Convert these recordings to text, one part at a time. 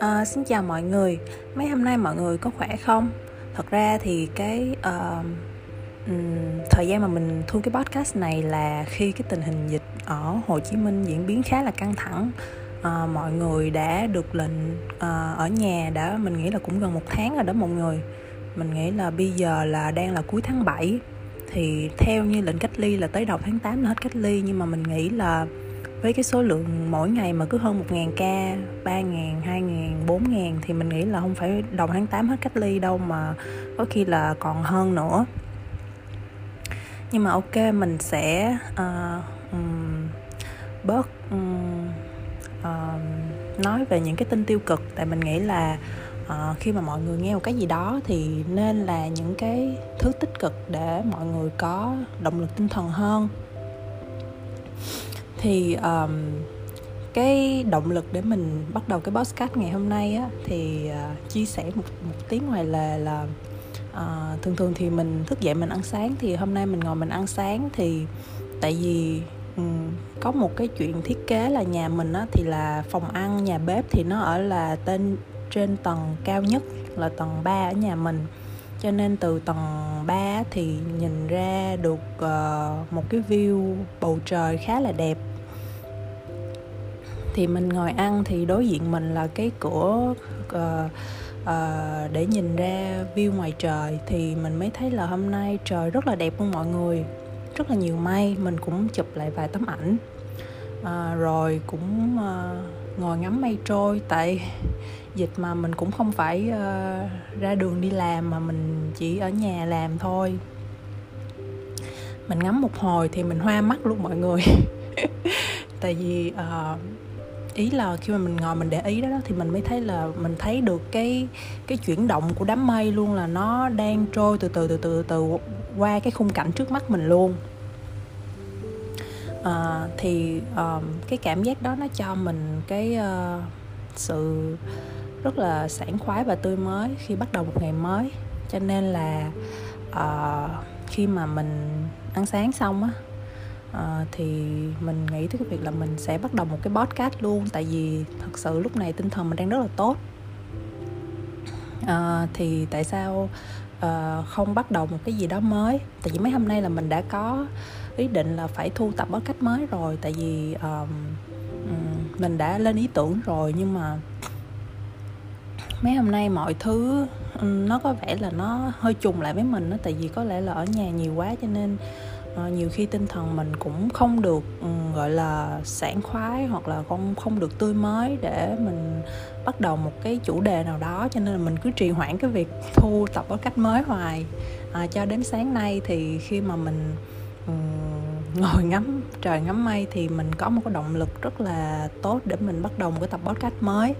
À, xin chào mọi người, mấy hôm nay mọi người có khỏe không? Thật ra thì cái uh, um, thời gian mà mình thu cái podcast này là khi cái tình hình dịch ở Hồ Chí Minh diễn biến khá là căng thẳng. Uh, mọi người đã được lệnh uh, ở nhà đã mình nghĩ là cũng gần một tháng rồi đó mọi người. Mình nghĩ là bây giờ là đang là cuối tháng 7 thì theo như lệnh cách ly là tới đầu tháng 8 là hết cách ly nhưng mà mình nghĩ là với cái số lượng mỗi ngày mà cứ hơn 1.000 ca 3.000, 2.000, 4.000 thì mình nghĩ là không phải đầu tháng 8 hết cách ly đâu mà có khi là còn hơn nữa. Nhưng mà ok mình sẽ uh, um, bớt um, uh, nói về những cái tin tiêu cực. Tại mình nghĩ là à, khi mà mọi người nghe một cái gì đó thì nên là những cái thứ tích cực để mọi người có động lực tinh thần hơn. Thì um, cái động lực để mình bắt đầu cái podcast ngày hôm nay á thì uh, chia sẻ một một tiếng ngoài lề là uh, thường thường thì mình thức dậy mình ăn sáng thì hôm nay mình ngồi mình ăn sáng thì tại vì um, có một cái chuyện thiết kế là nhà mình á thì là phòng ăn nhà bếp thì nó ở là tên trên tầng cao nhất là tầng 3 ở nhà mình. Cho nên từ tầng 3 thì nhìn ra được uh, một cái view bầu trời khá là đẹp. Thì mình ngồi ăn thì đối diện mình là cái cửa uh, uh, để nhìn ra view ngoài trời. Thì mình mới thấy là hôm nay trời rất là đẹp luôn mọi người. Rất là nhiều mây mình cũng chụp lại vài tấm ảnh. Uh, rồi cũng uh, ngồi ngắm mây trôi tại dịch mà mình cũng không phải uh, ra đường đi làm mà mình chỉ ở nhà làm thôi. Mình ngắm một hồi thì mình hoa mắt luôn mọi người. Tại vì uh, ý là khi mà mình ngồi mình để ý đó, đó thì mình mới thấy là mình thấy được cái cái chuyển động của đám mây luôn là nó đang trôi từ từ từ từ từ qua cái khung cảnh trước mắt mình luôn uh, thì um, cái cảm giác đó nó cho mình cái uh, sự rất là sảng khoái và tươi mới khi bắt đầu một ngày mới. Cho nên là uh, khi mà mình ăn sáng xong á uh, thì mình nghĩ tới cái việc là mình sẽ bắt đầu một cái podcast luôn tại vì thật sự lúc này tinh thần mình đang rất là tốt. Uh, thì tại sao uh, không bắt đầu một cái gì đó mới? Tại vì mấy hôm nay là mình đã có ý định là phải thu tập podcast mới rồi tại vì um, mình đã lên ý tưởng rồi nhưng mà mấy hôm nay mọi thứ nó có vẻ là nó hơi trùng lại với mình đó tại vì có lẽ là ở nhà nhiều quá cho nên uh, nhiều khi tinh thần mình cũng không được um, gọi là sảng khoái hoặc là không không được tươi mới để mình bắt đầu một cái chủ đề nào đó cho nên là mình cứ trì hoãn cái việc thu tập ở cách mới hoài. À, cho đến sáng nay thì khi mà mình ngồi ngắm trời ngắm mây thì mình có một cái động lực rất là tốt để mình bắt đầu một cái tập podcast mới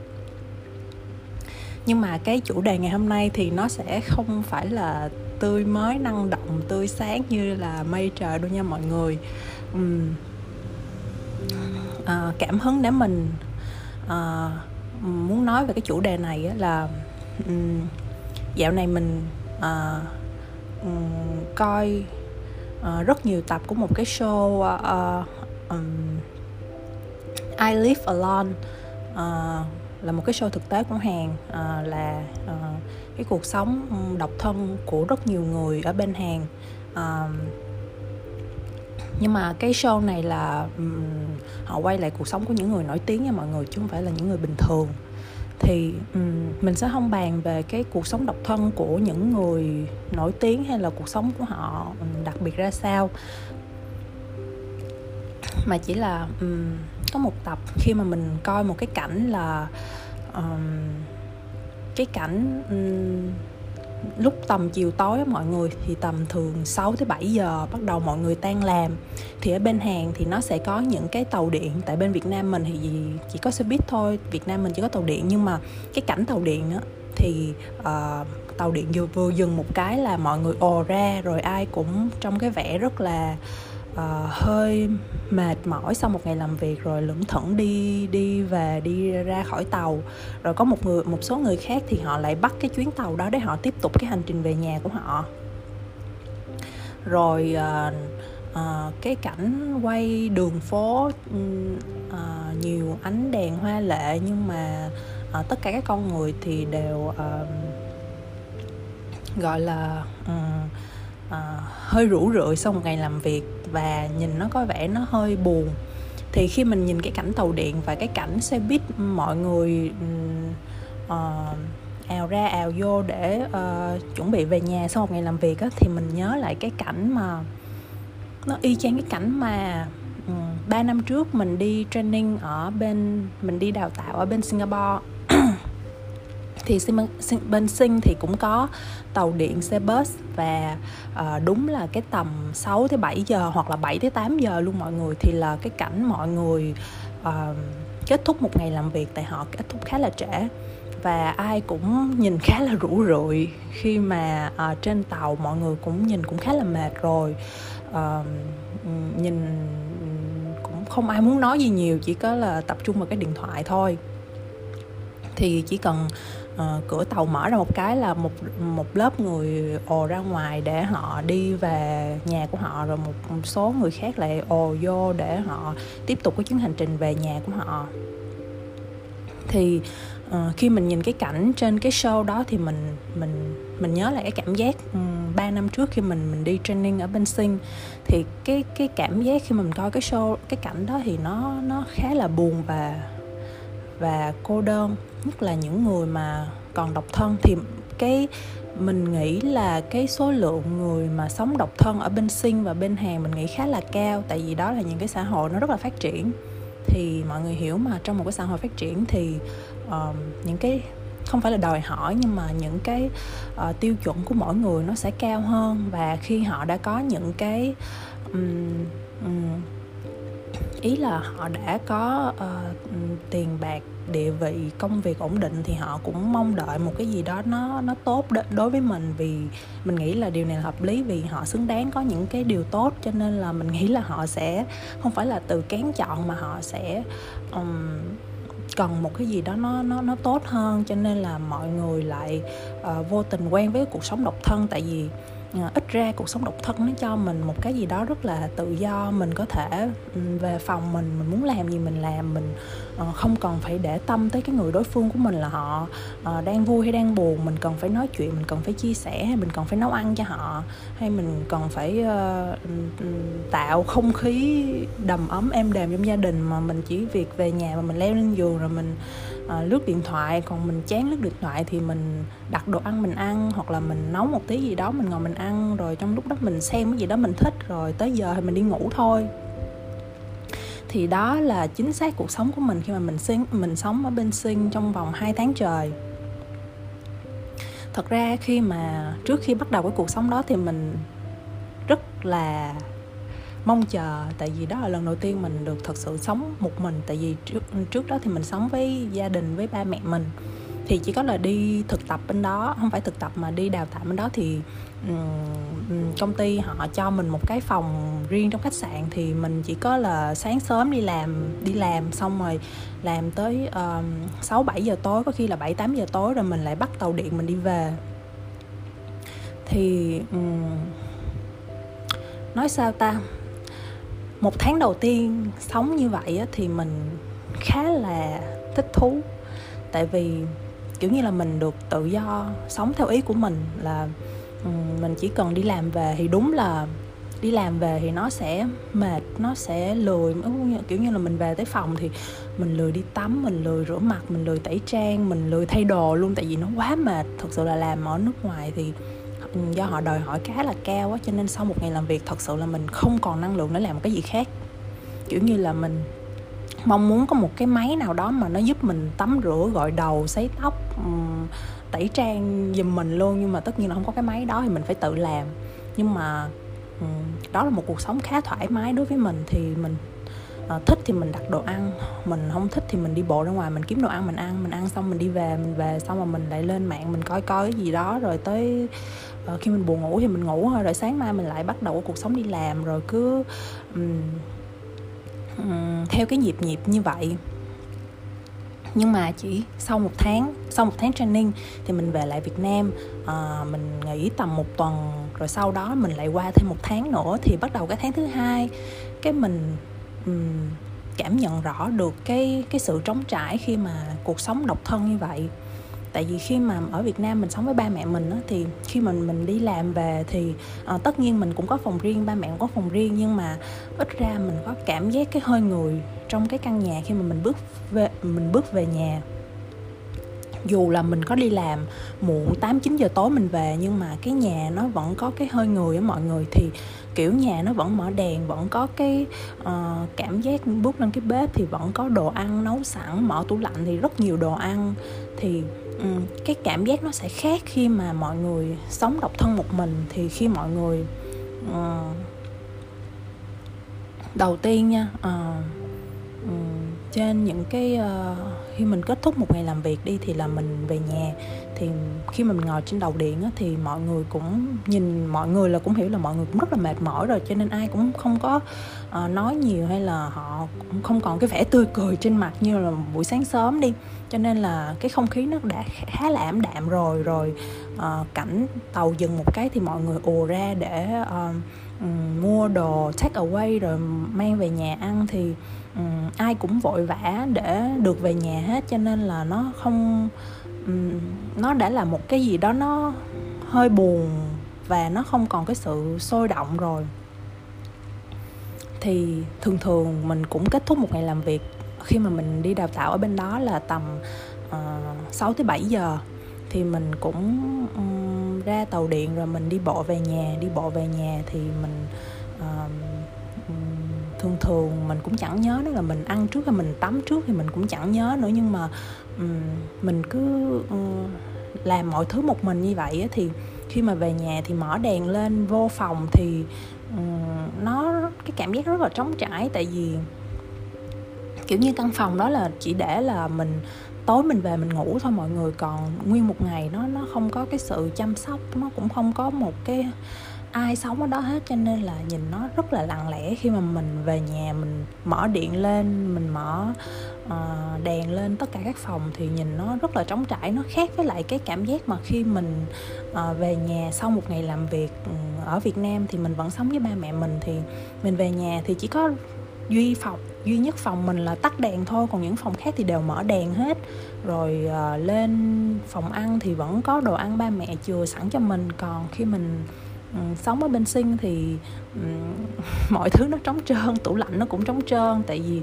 nhưng mà cái chủ đề ngày hôm nay thì nó sẽ không phải là tươi mới năng động tươi sáng như là mây trời đâu nha mọi người uhm. à, cảm hứng để mình à, muốn nói về cái chủ đề này là um, dạo này mình à, um, coi uh, rất nhiều tập của một cái show uh, um, I Live Alone uh, là một cái show thực tế của Hàn uh, là uh, cái cuộc sống độc thân của rất nhiều người ở bên Hàn. Uh, nhưng mà cái show này là um, họ quay lại cuộc sống của những người nổi tiếng nha mọi người chứ không phải là những người bình thường thì um, mình sẽ không bàn về cái cuộc sống độc thân của những người nổi tiếng hay là cuộc sống của họ đặc biệt ra sao. Mà chỉ là um, có một tập khi mà mình coi một cái cảnh là um, cái cảnh um, lúc tầm chiều tối á mọi người thì tầm thường 6 tới 7 giờ bắt đầu mọi người tan làm. Thì ở bên Hàn thì nó sẽ có những cái tàu điện tại bên Việt Nam mình thì chỉ có xe buýt thôi Việt Nam mình chỉ có tàu điện. Nhưng mà cái cảnh tàu điện á thì uh, tàu điện vừa vừa dừng một cái là mọi người ồ ra rồi ai cũng trong cái vẻ rất là uh, hơi mệt mỏi sau một ngày làm việc rồi lững thững đi đi về đi ra khỏi tàu. Rồi có một người một số người khác thì họ lại bắt cái chuyến tàu đó để họ tiếp tục cái hành trình về nhà của họ. Rồi uh, uh, cái cảnh quay đường phố uh, nhiều ánh đèn hoa lệ nhưng mà uh, tất cả các con người thì đều uh, gọi là um, uh, hơi rủ rượi sau một ngày làm việc và nhìn nó có vẻ nó hơi buồn. Thì khi mình nhìn cái cảnh tàu điện và cái cảnh xe buýt mọi người uh, ào ra ào vô để uh, chuẩn bị về nhà sau một ngày làm việc á, thì mình nhớ lại cái cảnh mà nó y chang cái cảnh mà ba um, năm trước mình đi training ở bên mình đi đào tạo ở bên Singapore thì bên sinh thì cũng có tàu điện xe bus và uh, đúng là cái tầm 6 tới 7 giờ hoặc là 7 tới 8 giờ luôn mọi người. Thì là cái cảnh mọi người uh, kết thúc một ngày làm việc tại họ kết thúc khá là trễ và ai cũng nhìn khá là rũ rượi khi mà uh, trên tàu mọi người cũng nhìn cũng khá là mệt rồi. Uh, nhìn cũng không ai muốn nói gì nhiều chỉ có là tập trung vào cái điện thoại thôi. Thì chỉ cần uh, cửa tàu mở ra một cái là một một lớp người ồ ra ngoài để họ đi về nhà của họ rồi một, một số người khác lại ồ vô để họ tiếp tục cái chuyến hành trình về nhà của họ. Thì uh, khi mình nhìn cái cảnh trên cái show đó thì mình mình mình nhớ lại cái cảm giác ừ, um, 3 năm trước khi mình mình đi training ở bên Sing. Thì cái cái cảm giác khi mình coi cái show cái cảnh đó thì nó nó khá là buồn và và cô đơn nhất là những người mà còn độc thân. Thì cái mình nghĩ là cái số lượng người mà sống độc thân ở bên Sinh và bên Hàn mình nghĩ khá là cao tại vì đó là những cái xã hội nó rất là phát triển. Thì mọi người hiểu mà trong một cái xã hội phát triển thì uh, những cái không phải là đòi hỏi nhưng mà những cái uh, tiêu chuẩn của mỗi người nó sẽ cao hơn. Và khi họ đã có những cái um, um, ý là họ đã có uh, tiền bạc địa vị công việc ổn định thì họ cũng mong đợi một cái gì đó nó nó tốt đối với mình. Vì mình nghĩ là điều này là hợp lý vì họ xứng đáng có những cái điều tốt cho nên là mình nghĩ là họ sẽ không phải là từ kén chọn mà họ sẽ um, cần một cái gì đó nó nó nó tốt hơn. Cho nên là mọi người lại uh, vô tình quen với cuộc sống độc thân. Tại vì Ờ, ít ra cuộc sống độc thân nó cho mình một cái gì đó rất là tự do. Mình có thể về phòng mình mình muốn làm gì mình làm. Mình ờ, không cần phải để tâm tới cái người đối phương của mình là họ ờ, đang vui hay đang buồn. Mình cần phải nói chuyện, mình cần phải chia sẻ, hay mình cần phải nấu ăn cho họ, hay mình cần phải tạo không khí đầm ấm êm đềm trong gia đình mà mình chỉ việc về nhà mà mình leo lên giường rồi mình Ờ, lướt điện thoại, còn mình chán lướt điện thoại thì mình đặt đồ ăn mình ăn hoặc là mình nấu một tí gì đó, mình ngồi mình ăn. Rồi trong lúc đó mình xem cái gì đó mình thích, rồi tới giờ thì mình đi ngủ thôi. Thì đó là chính xác cuộc sống của mình khi mà mình sinh, mình sống ở bên sinh trong vòng 2 tháng trời. Thật ra khi mà trước khi bắt đầu cái cuộc sống đó thì mình rất là mong chờ tại vì đó là lần đầu tiên mình được thật sự sống một mình. Tại vì trước trước đó thì mình sống với gia đình với ba mẹ mình. Thì chỉ có là đi thực tập bên đó không phải thực tập mà đi đào tạo bên đó thì um, công ty họ cho mình một cái phòng riêng trong khách sạn. Thì mình chỉ có là sáng sớm đi làm đi làm xong rồi làm tới sáu um, bảy giờ tối có khi là bảy tám giờ tối rồi mình lại bắt tàu điện mình đi về. Thì um, nói sao ta? Một tháng đầu tiên sống như vậy thì mình khá là thích thú. Tại vì, kiểu như là, mình được tự do sống theo ý của mình là mình chỉ cần đi làm về thì đúng là đi làm về thì nó sẽ mệt, nó sẽ lười. Kiểu như là, mình về tới phòng thì mình lười đi tắm, mình lười rửa mặt, mình lười tẩy trang, mình lười thay đồ luôn. Tại vì nó quá mệt. Thật sự là làm ở nước ngoài thì Ừ, do họ đòi hỏi khá là cao á, cho nên sau một ngày làm việc, thật sự là mình không còn năng lượng để làm cái gì khác. Kiểu như là mình mong muốn có một cái máy nào đó mà nó giúp mình tắm rửa, gội đầu, sấy tóc ừ, tẩy trang giùm mình luôn. Nhưng mà tất nhiên là không có cái máy đó thì mình phải tự làm. Nhưng mà ừ, đó là một cuộc sống khá thoải mái đối với mình, thì mình Ờ, thích thì mình đặt đồ ăn. Mình không thích thì mình đi bộ ra ngoài mình kiếm đồ ăn mình ăn. Mình ăn xong mình đi về mình về xong rồi mình lại lên mạng mình coi coi cái gì đó. Rồi tới uh, khi mình buồn ngủ thì mình ngủ thôi. Rồi sáng mai mình lại bắt đầu cuộc sống đi làm. Rồi cứ um, um, theo cái nhịp nhịp như vậy. Nhưng mà chỉ sau một tháng sau một tháng training thì mình về lại Việt Nam. À, mình nghỉ tầm một tuần. Rồi sau đó mình lại qua thêm một tháng nữa thì bắt đầu cái tháng thứ hai cái mình um, cảm nhận rõ được cái cái sự trống trải khi mà cuộc sống độc thân như vậy. Tại vì khi mà ở Việt Nam mình sống với ba mẹ mình á, thì khi mình mình đi làm về thì à, tất nhiên mình cũng có phòng riêng ba mẹ cũng có phòng riêng nhưng mà ít ra mình có cảm giác cái hơi người trong cái căn nhà khi mà mình bước về mình bước về nhà dù là mình có đi làm muộn 8 9 giờ tối mình về nhưng mà cái nhà nó vẫn có cái hơi người á mọi người thì kiểu nhà nó vẫn mở đèn vẫn có cái uh, cảm giác bước lên cái bếp thì vẫn có đồ ăn nấu sẵn mở tủ lạnh thì rất nhiều đồ ăn. Thì um, cái cảm giác nó sẽ khác khi mà mọi người sống độc thân một mình. Thì khi mọi người uh, đầu tiên nha uh, um, trên những cái uh, khi mình kết thúc một ngày làm việc đi thì là mình về nhà. Thì khi mà mình ngồi trên đầu điện á, thì mọi người cũng nhìn mọi người là cũng hiểu là mọi người cũng rất là mệt mỏi rồi cho nên ai cũng không có uh, nói nhiều hay là họ cũng không còn cái vẻ tươi cười trên mặt như là buổi sáng sớm đi. Cho nên là cái không khí nó đã khá là ảm đạm rồi rồi uh, cảnh tàu dừng một cái thì mọi người ùa ra để uh, mua đồ take away rồi mang về nhà ăn thì um, ai cũng vội vã để được về nhà hết cho nên là nó không um, nó đã là một cái gì đó nó hơi buồn và nó không còn cái sự sôi động rồi. Thì thường thường mình cũng kết thúc một ngày làm việc khi mà mình đi đào tạo ở bên đó là tầm ờ, uh, 6 tới 7 giờ. Thì mình cũng um, ra tàu điện rồi mình đi bộ về nhà đi bộ về nhà thì mình uh, thường thường mình cũng chẳng nhớ nữa là mình ăn trước hay mình tắm trước thì mình cũng chẳng nhớ nữa. Nhưng mà um, mình cứ uh, làm mọi thứ một mình như vậy thì khi mà về nhà thì mở đèn lên vô phòng thì um, nó cái cảm giác rất là trống trải. Tại vì kiểu như căn phòng đó là chỉ để là mình tối mình về mình ngủ thôi mọi người. Còn nguyên một ngày nó nó không có cái sự chăm sóc nó cũng không có một cái ai sống ở đó hết cho nên là nhìn nó rất là lặng lẽ. Khi mà mình về nhà mình mở điện lên mình mở uh, đèn lên tất cả các phòng thì nhìn nó rất là trống trải. Nó khác với lại cái cảm giác mà khi mình uh, về nhà sau một ngày làm việc ừ, ở Việt Nam thì mình vẫn sống với ba mẹ mình. Thì mình về nhà thì chỉ có duy phòng duy nhất phòng mình là tắt đèn thôi còn những phòng khác thì đều mở đèn hết. Rồi uh, lên phòng ăn thì vẫn có đồ ăn ba mẹ chừa sẵn cho mình. Còn khi mình Ờ, sống ở bên sinh thì mọi thứ nó trống trơn tủ lạnh nó cũng trống trơn tại vì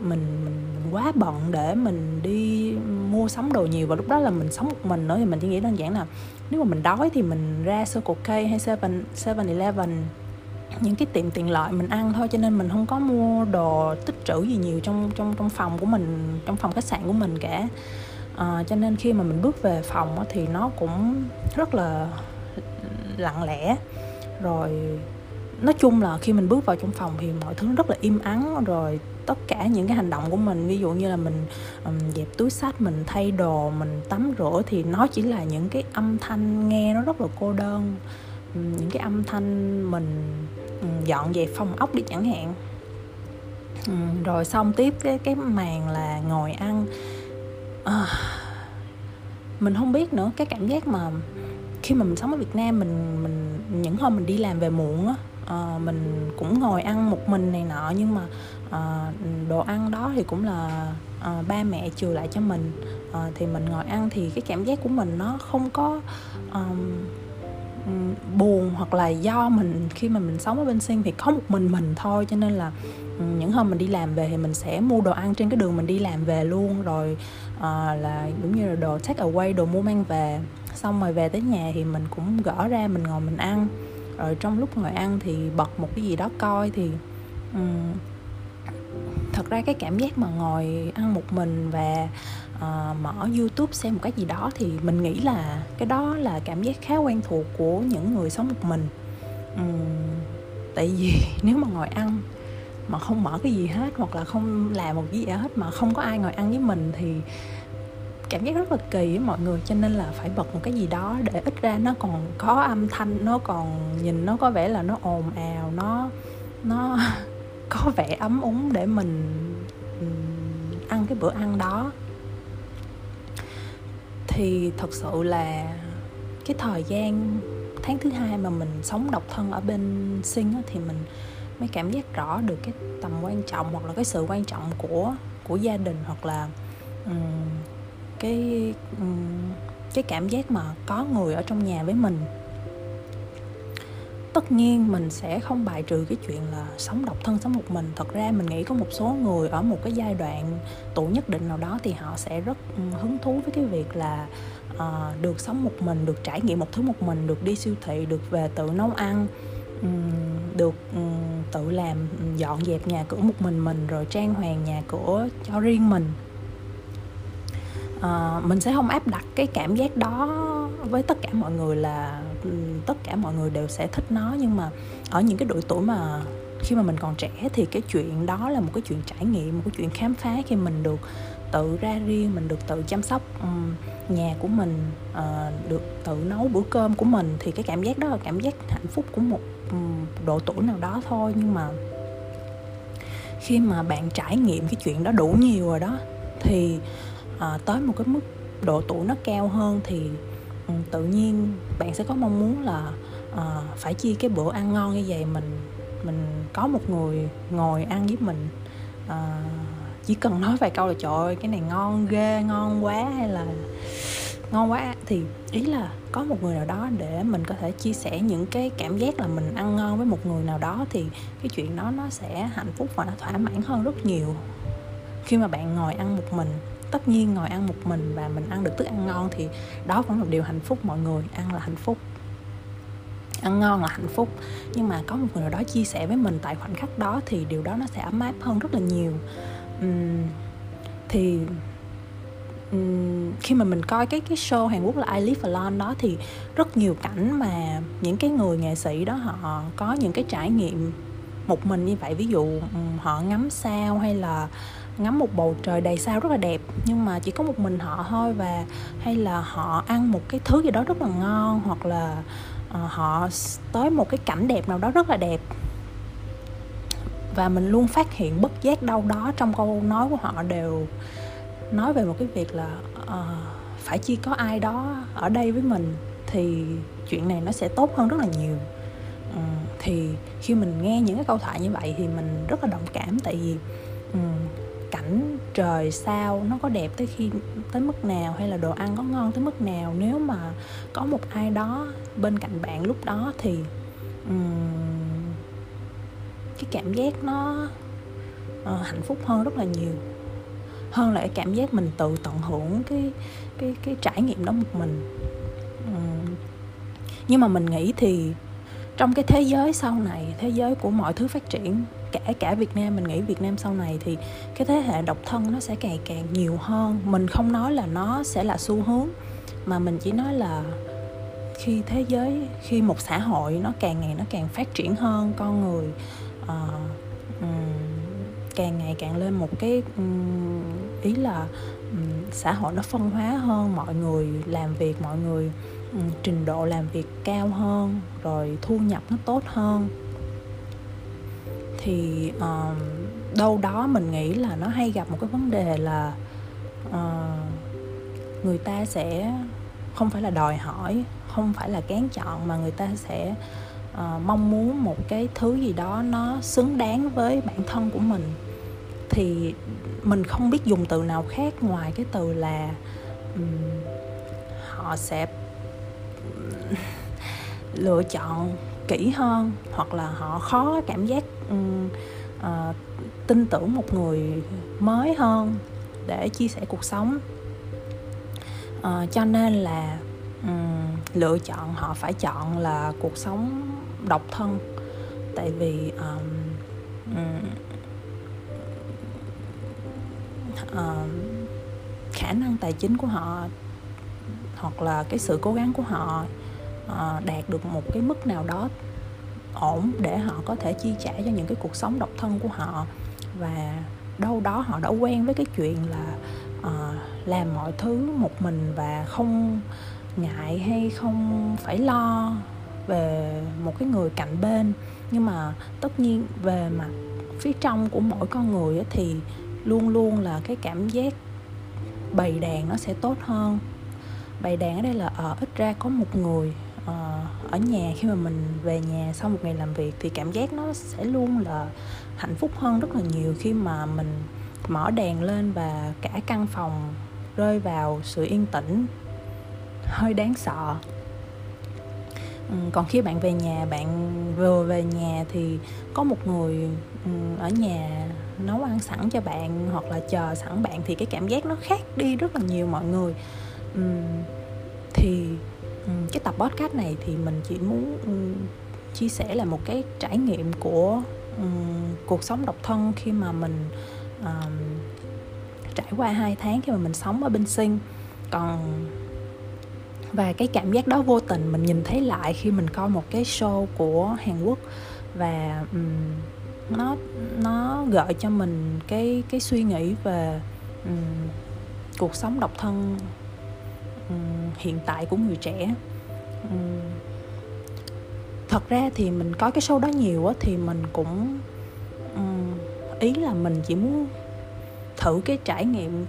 mình mình quá bận để mình đi mua sắm đồ nhiều và lúc đó là mình sống một mình nữa thì mình chỉ nghĩ đơn giản là nếu mà mình đói thì mình ra Circle K hay Seven Seven Eleven. Những cái tiệm tiện lợi mình ăn thôi cho nên mình không có mua đồ tích trữ gì nhiều trong trong trong phòng của mình trong phòng khách sạn của mình cả. À, cho nên khi mà mình bước về phòng thì nó cũng rất là lặng lẽ. Rồi nói chung là khi mình bước vào trong phòng thì mọi thứ rất là im ắng. Rồi tất cả những cái hành động của mình ví dụ như là mình um, dẹp túi sách mình thay đồ mình tắm rửa thì nó chỉ là những cái âm thanh nghe nó rất là cô đơn. Những cái âm thanh mình um, dọn dẹp phòng ốc đi chẳng hạn. Um, rồi xong tiếp cái cái màn là ngồi ăn. À, mình không biết nữa cái cảm giác mà khi mà mình sống ở Việt Nam mình mình những hôm mình đi làm về muộn á uh, mình cũng ngồi ăn một mình này nọ nhưng mà uh, đồ ăn đó thì cũng là uh, ba mẹ chừa lại cho mình. Uh, thì mình ngồi ăn thì cái cảm giác của mình nó không có um, buồn hoặc là do mình khi mà mình sống ở bên sinh thì có một mình mình thôi. Cho nên là những hôm mình đi làm về thì mình sẽ mua đồ ăn trên cái đường mình đi làm về luôn. Rồi uh, là giống như là đồ take away đồ mua mang về xong rồi về tới nhà thì mình cũng gỡ ra mình ngồi mình ăn. Rồi trong lúc ngồi ăn thì bật một cái gì đó coi thì um, thật ra cái cảm giác mà ngồi ăn một mình và uh, mở youtube xem một cái gì đó thì mình nghĩ là cái đó là cảm giác khá quen thuộc của những người sống một mình. Um, tại vì nếu mà ngồi ăn mà không mở cái gì hết hoặc là không làm một cái gì hết mà không có ai ngồi ăn với mình thì cảm giác rất là kỳ với mọi người cho nên là phải bật một cái gì đó để ít ra nó còn có âm thanh nó còn nhìn nó có vẻ là nó ồn ào nó nó có vẻ ấm úng để mình ăn cái bữa ăn đó. Thì thật sự là cái thời gian tháng thứ hai mà mình sống độc thân ở bên sinh thì mình mới cảm giác rõ được cái tầm quan trọng hoặc là cái sự quan trọng của của gia đình hoặc là um, cái cái cảm giác mà có người ở trong nhà với mình. Tất nhiên mình sẽ không bài trừ cái chuyện là sống độc thân sống một mình. Thật ra mình nghĩ có một số người ở một cái giai đoạn tuổi nhất định nào đó thì họ sẽ rất hứng thú với cái việc là uh, được sống một mình được trải nghiệm một thứ một mình được đi siêu thị được về tự nấu ăn um, được um, tự làm dọn dẹp nhà cửa một mình mình rồi trang hoàng nhà cửa cho riêng mình uh, mình sẽ không áp đặt cái cảm giác đó với tất cả mọi người là tất cả mọi người đều sẽ thích nó. Nhưng mà ở những cái độ tuổi mà khi mà mình còn trẻ thì cái chuyện đó là một cái chuyện trải nghiệm một cái chuyện khám phá khi mình được tự ra riêng mình được tự chăm sóc um, nhà của mình uh, được tự nấu bữa cơm của mình. Thì cái cảm giác đó là cảm giác hạnh phúc của một um, độ tuổi nào đó thôi. Nhưng mà khi mà bạn trải nghiệm cái chuyện đó đủ nhiều rồi đó thì à, tới một cái mức độ tuổi nó cao hơn thì um, tự nhiên bạn sẽ có mong muốn là à, phải chia cái bữa ăn ngon như vậy mình mình có một người ngồi ăn với mình. À, chỉ cần nói vài câu là trời ơi cái này ngon ghê ngon quá hay là ngon quá thì ý là có một người nào đó để mình có thể chia sẻ những cái cảm giác là mình ăn ngon với một người nào đó thì cái chuyện đó nó sẽ hạnh phúc và nó thỏa mãn hơn rất nhiều khi mà bạn ngồi ăn một mình tất nhiên ngồi ăn một mình và mình ăn được thức ăn ngon thì đó vẫn là điều hạnh phúc mọi người ăn là hạnh phúc. Ăn ngon là hạnh phúc. Nhưng mà có một người nào đó chia sẻ với mình tại khoảnh khắc đó thì điều đó nó sẽ ấm áp hơn rất là nhiều. Uhm, thì uhm, khi mà mình coi cái cái show Hàn Quốc là I Live Alone đó thì rất nhiều cảnh mà những cái người nghệ sĩ đó họ có những cái trải nghiệm một mình như vậy. Ví dụ họ ngắm sao hay là ngắm một bầu trời đầy sao rất là đẹp. Nhưng mà chỉ có một mình họ thôi và hay là họ ăn một cái thứ gì đó rất là ngon hoặc là uh, họ tới một cái cảnh đẹp nào đó rất là đẹp. Và mình luôn phát hiện bất giác đâu đó trong câu nói của họ đều nói về một cái việc là uh, phải chi có ai đó ở đây với mình thì chuyện này nó sẽ tốt hơn rất là nhiều. Ừ, thì khi mình nghe những cái câu thoại như vậy thì mình rất là đồng cảm tại vì ừ, cảnh trời sao nó có đẹp tới khi tới mức nào hay là đồ ăn có ngon tới mức nào. Nếu mà có một ai đó bên cạnh bạn lúc đó thì um, cái cảm giác nó uh, hạnh phúc hơn rất là nhiều. Hơn là cái cảm giác mình tự tận hưởng cái cái cái trải nghiệm đó một mình. Um, nhưng mà mình nghĩ thì trong cái thế giới sau này thế giới của mọi thứ phát triển kể cả Việt Nam mình nghĩ Việt Nam sau này thì cái thế hệ độc thân nó sẽ càng càng nhiều hơn. Mình không nói là nó sẽ là xu hướng mà mình chỉ nói là khi thế giới khi một xã hội nó càng ngày nó càng phát triển hơn con người uh, um, càng ngày càng lên một cái um, ý là um, xã hội nó phân hóa hơn mọi người làm việc mọi người um, trình độ làm việc cao hơn rồi thu nhập nó tốt hơn thì uh, đâu đó mình nghĩ là nó hay gặp một cái vấn đề là uh, người ta sẽ không phải là đòi hỏi không phải là kén chọn mà người ta sẽ uh, mong muốn một cái thứ gì đó nó xứng đáng với bản thân của mình. Thì mình không biết dùng từ nào khác ngoài cái từ là um, họ sẽ lựa chọn kỹ hơn hoặc là họ khó cảm giác uh, tin tưởng một người mới hơn để chia sẻ cuộc sống. Uh, cho nên là um, lựa chọn họ phải chọn là cuộc sống độc thân. Tại vì um, um, uh, khả năng tài chính của họ hoặc là cái sự cố gắng của họ uh, đạt được một cái mức nào đó ổn để họ có thể chi trả cho những cái cuộc sống độc thân của họ. Và đâu đó họ đã quen với cái chuyện là uh, làm mọi thứ một mình và không ngại hay không phải lo về một cái người cạnh bên. Nhưng mà tất nhiên về mặt phía trong của mỗi con người thì luôn luôn là cái cảm giác bầy đàn nó sẽ tốt hơn. Bầy đàn ở đây là ở ít ra có một người Ờ, ở nhà khi mà mình về nhà sau một ngày làm việc thì cảm giác nó sẽ luôn là hạnh phúc hơn rất là nhiều khi mà mình mở đèn lên và cả căn phòng rơi vào sự yên tĩnh. Hơi đáng sợ. Ừ, còn khi bạn về nhà, bạn vừa về nhà thì có một người ừ, ở nhà nấu ăn sẵn cho bạn hoặc là chờ sẵn bạn thì cái cảm giác nó khác đi rất là nhiều mọi người. Ừ, thì Ừ, cái tập podcast này thì mình chỉ muốn ừ, chia sẻ là một cái trải nghiệm của ừ, cuộc sống độc thân khi mà mình ờ, trải qua hai tháng khi mà mình sống ở bên sinh còn và cái cảm giác đó vô tình mình nhìn thấy lại khi mình coi một cái show của Hàn Quốc. Và um, nó nó gợi cho mình cái cái suy nghĩ về um, cuộc sống độc thân hiện tại của người trẻ. Thật ra thì mình có cái show đó nhiều á thì mình cũng ý là mình chỉ muốn thử cái trải nghiệm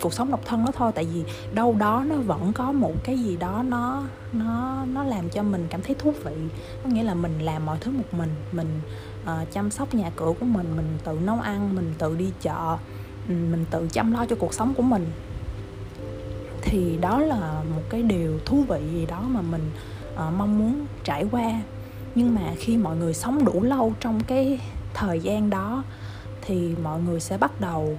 cuộc sống độc thân đó thôi tại vì đâu đó nó vẫn có một cái gì đó nó nó nó làm cho mình cảm thấy thú vị. Có nghĩa là mình làm mọi thứ một mình mình uh, chăm sóc nhà cửa của mình mình tự nấu ăn mình tự đi chợ mình tự chăm lo cho cuộc sống của mình thì đó là một cái điều thú vị gì đó mà mình uh, mong muốn trải qua. Nhưng mà khi mọi người sống đủ lâu trong cái thời gian đó thì mọi người sẽ bắt đầu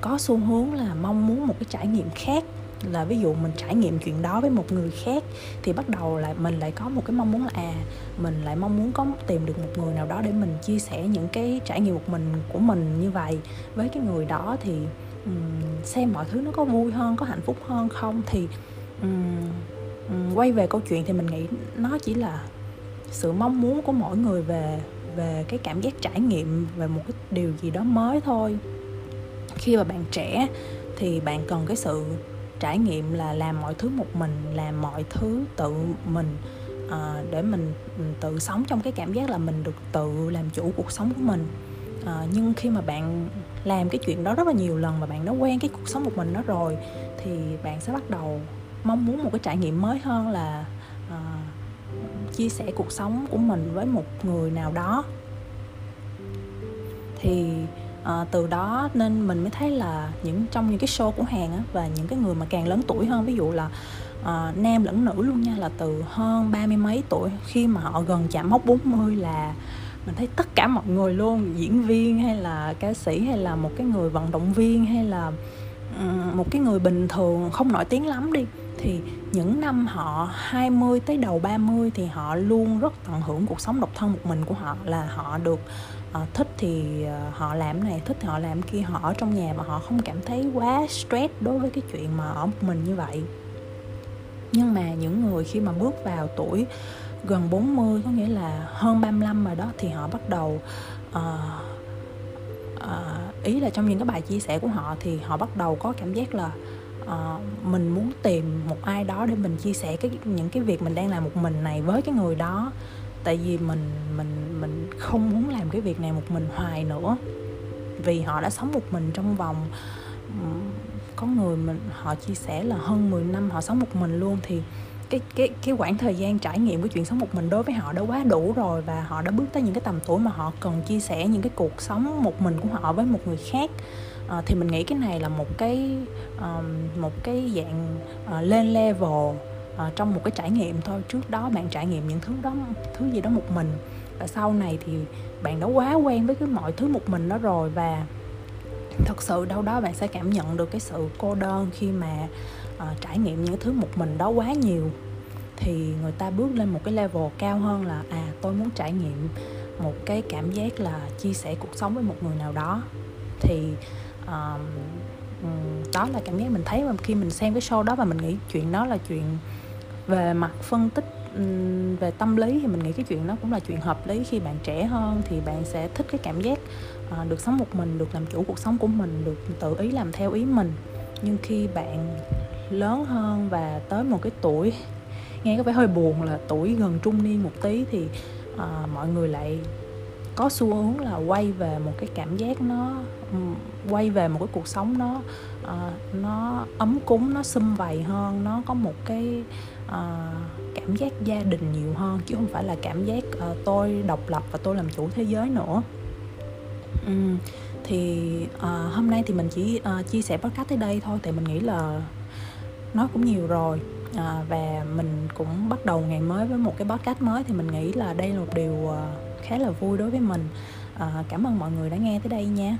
có xu hướng là mong muốn một cái trải nghiệm khác. Là ví dụ mình trải nghiệm chuyện đó với một người khác thì bắt đầu lại mình lại có một cái mong muốn là à mình lại mong muốn có tìm được một người nào đó để mình chia sẻ những cái trải nghiệm của mình của mình như vậy. Với cái người đó thì um, xem mọi thứ nó có vui hơn có hạnh phúc hơn không thì um, um, quay về câu chuyện thì mình nghĩ nó chỉ là sự mong muốn của mỗi người về về cái cảm giác trải nghiệm về một cái điều gì đó mới thôi. Khi mà bạn trẻ thì bạn cần cái sự trải nghiệm là làm mọi thứ một mình làm mọi thứ tự mình à, để mình, mình tự sống trong cái cảm giác là mình được tự làm chủ cuộc sống của mình à, nhưng khi mà bạn làm cái chuyện đó rất là nhiều lần và bạn đã quen cái cuộc sống một mình đó rồi thì bạn sẽ bắt đầu mong muốn một cái trải nghiệm mới hơn là à, chia sẻ cuộc sống của mình với một người nào đó. Thì à, từ đó nên mình mới thấy là những trong những cái show của hàng á và những cái người mà càng lớn tuổi hơn ví dụ là à, nam lẫn nữ luôn nha là từ hơn ba mươi mấy tuổi khi mà họ gần chạm mốc 40 là mình thấy tất cả mọi người luôn diễn viên hay là ca sĩ hay là một cái người vận động viên hay là một cái người bình thường không nổi tiếng lắm đi thì những năm họ 20 tới đầu 30 thì họ luôn rất tận hưởng cuộc sống độc thân một mình của họ là họ được uh, thích thì uh, họ làm này thích thì họ làm kia. Họ ở trong nhà mà họ không cảm thấy quá stress đối với cái chuyện mà ở một mình như vậy. Nhưng mà những người khi mà bước vào tuổi gần 40 có nghĩa là hơn 35 rồi đó thì họ bắt đầu uh, uh, ý là trong những cái bài chia sẻ của họ thì họ bắt đầu có cảm giác là uh, mình muốn tìm một ai đó để mình chia sẻ cái những cái việc mình đang làm một mình này với cái người đó. Tại vì mình mình mình không muốn làm cái việc này một mình hoài nữa. Vì họ đã sống một mình trong vòng có người mình họ chia sẻ là hơn 10 năm họ sống một mình luôn thì cái cái cái khoảng thời gian trải nghiệm của chuyện sống một mình đối với họ đã quá đủ rồi và họ đã bước tới những cái tầm tuổi mà họ cần chia sẻ những cái cuộc sống một mình của họ với một người khác. À, thì mình nghĩ cái này là một cái um, một cái dạng uh, lên level uh, trong một cái trải nghiệm thôi. Trước đó bạn trải nghiệm những thứ đó thứ gì đó một mình và sau này thì bạn đã quá quen với cái mọi thứ một mình đó rồi và thật sự đâu đó bạn sẽ cảm nhận được cái sự cô đơn khi mà uh, trải nghiệm những thứ một mình đó quá nhiều thì người ta bước lên một cái level cao hơn là à tôi muốn trải nghiệm một cái cảm giác là chia sẻ cuộc sống với một người nào đó. Thì uh, đó là cảm giác mình thấy mà khi mình xem cái show đó và mình nghĩ chuyện đó là chuyện về mặt phân tích về tâm lý thì mình nghĩ cái chuyện đó cũng là chuyện hợp lý. Khi bạn trẻ hơn thì bạn sẽ thích cái cảm giác uh, được sống một mình được làm chủ cuộc sống của mình được tự ý làm theo ý mình. Nhưng khi bạn lớn hơn và tới một cái tuổi nghe có vẻ hơi buồn là tuổi gần trung niên một tí thì uh, mọi người lại có xu hướng là quay về một cái cảm giác nó ừ, quay về một cái cuộc sống nó uh, nó ấm cúng nó xâm vầy hơn nó có một cái uh, cảm giác gia đình nhiều hơn chứ không phải là cảm giác uh, tôi độc lập và tôi làm chủ thế giới nữa. Um, thì uh, hôm nay thì mình chỉ uh, chia sẻ podcast tới đây thôi thì mình nghĩ là nói cũng nhiều rồi. À, và mình cũng bắt đầu ngày mới với một cái podcast mới thì mình nghĩ là đây là một điều à, khá là vui đối với mình. À, cảm ơn mọi người đã nghe tới đây nha.